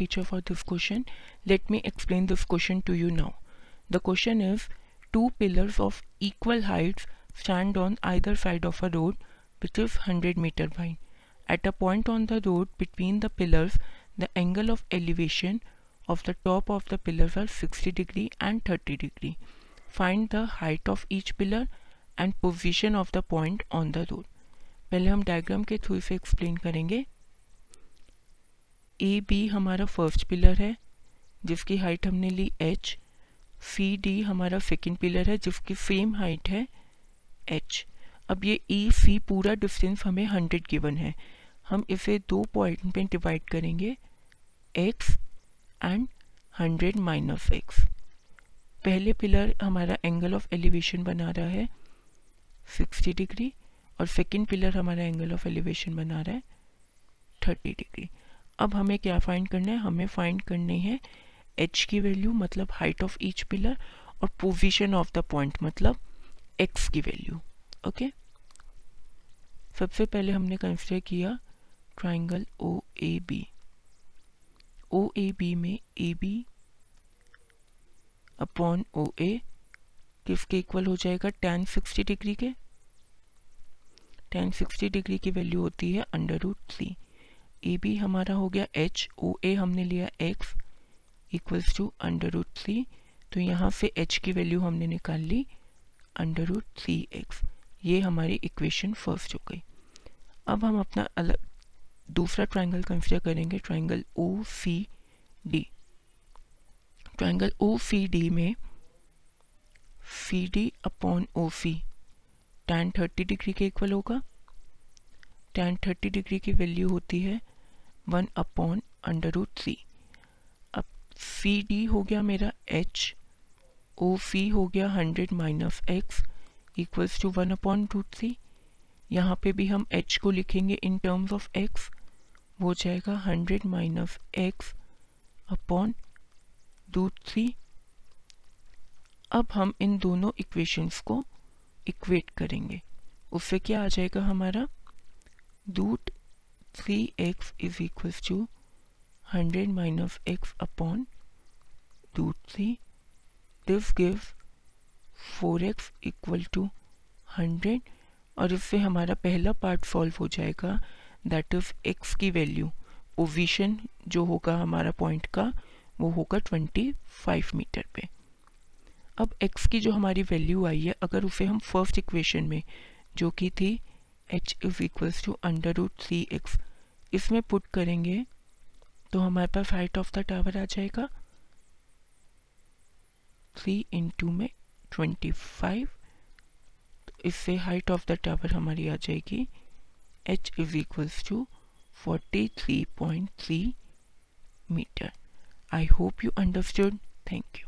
teacher for this question. Let me explain this question to you now. The question is two pillars of equal heights stand on either side of a road which is 100 meter wide. At a point on the road between the pillars, the angle of elevation of the top of the pillars are 60 degree and 30 degree. Find the height of each pillar and position of the point on the road. पहले हम diagram के through इसे explain करेंगे A B हमारा first pillar है, जिसकी height हमने ली एच सी डी हमारा सेकेंड पिलर है, जिसकी सेम हाइट है एच अब ये ई सी पूरा डिस्टेंस हमें हंड्रेड गिवन है। हम इसे दो पॉइंट पे डिवाइड करेंगे X and hundred minus X पहले पिलर हमारा एंगल ऑफ़ एलिवेशन बना रहा है सिक्सटी डिग्री और सेकेंड पिलर हमारा एंगल ऑफ़ एलिवेशन बना रहा है थर्टी डिग्री अब हमें क्या फाइंड करना है? हमें फाइंड करनी है एच की वैल्यू मतलब हाइट ऑफ़ ईच पिलर और पोजीशन ऑफ़ द पॉइंट मतलब एक्स की वैल्यू ओके सबसे पहले हमने कंसिडर किया triangle O A B O A B में ए बी अपॉन ओ ए किसके इक्वल हो जाएगा? टेन सिक्सटी डिग्री के। टेन सिक्सटी डिग्री की वैल्यू होती है under root three A B हमारा हो गया एच ओ ए हमने लिया X equals to under root three तो यहाँ से एच की वैल्यू हमने निकाल ली अंडर रूट थ्री एक्स ये हमारी इक्वेशन फ़र्स्ट हो गई। अब हम अपना अलग दूसरा ट्राइंगल कंसिडर करेंगे triangle O C D triangle O C D में C D upon O C tan thirty degree के इक्वल होगा। टेन थर्टी डिग्री की वैल्यू होती है one upon under root three अब सी डी हो गया मेरा एच, ओ सी हो गया hundred minus x equals to one upon root three यहाँ पे भी हम एच को लिखेंगे इन टर्म्स ऑफ़ एक्स, वो जाएगा hundred minus x upon root three अब हम इन दोनों इक्वेशंस को इक्वेट करेंगे। उससे क्या आ जाएगा हमारा? Root three x is equals to hundred minus x upon root three this give four x equal to hundred और इससे हमारा पहला पार्ट सॉल्व हो जाएगा. दैट इज़ एक्स की वैल्यू पोजीशन जो होगा हमारा पॉइंट का, वो होगा ट्वेंटी फाइव मीटर पे. अब एक्स की जो हमारी वैल्यू आई है, अगर उसे हम फ़र्स्ट इक्वेशन में, जो कि थी h is equals to under root three x इसमें पुट करेंगे तो हमारे पास हाइट ऑफ़ द टावर आ जाएगा। थ्री इंटू में ट्वेंटी फाइव इससे हाइट ऑफ़ द टावर हमारी आ जाएगी। H is equals to forty three point three metre I hope you understood thank you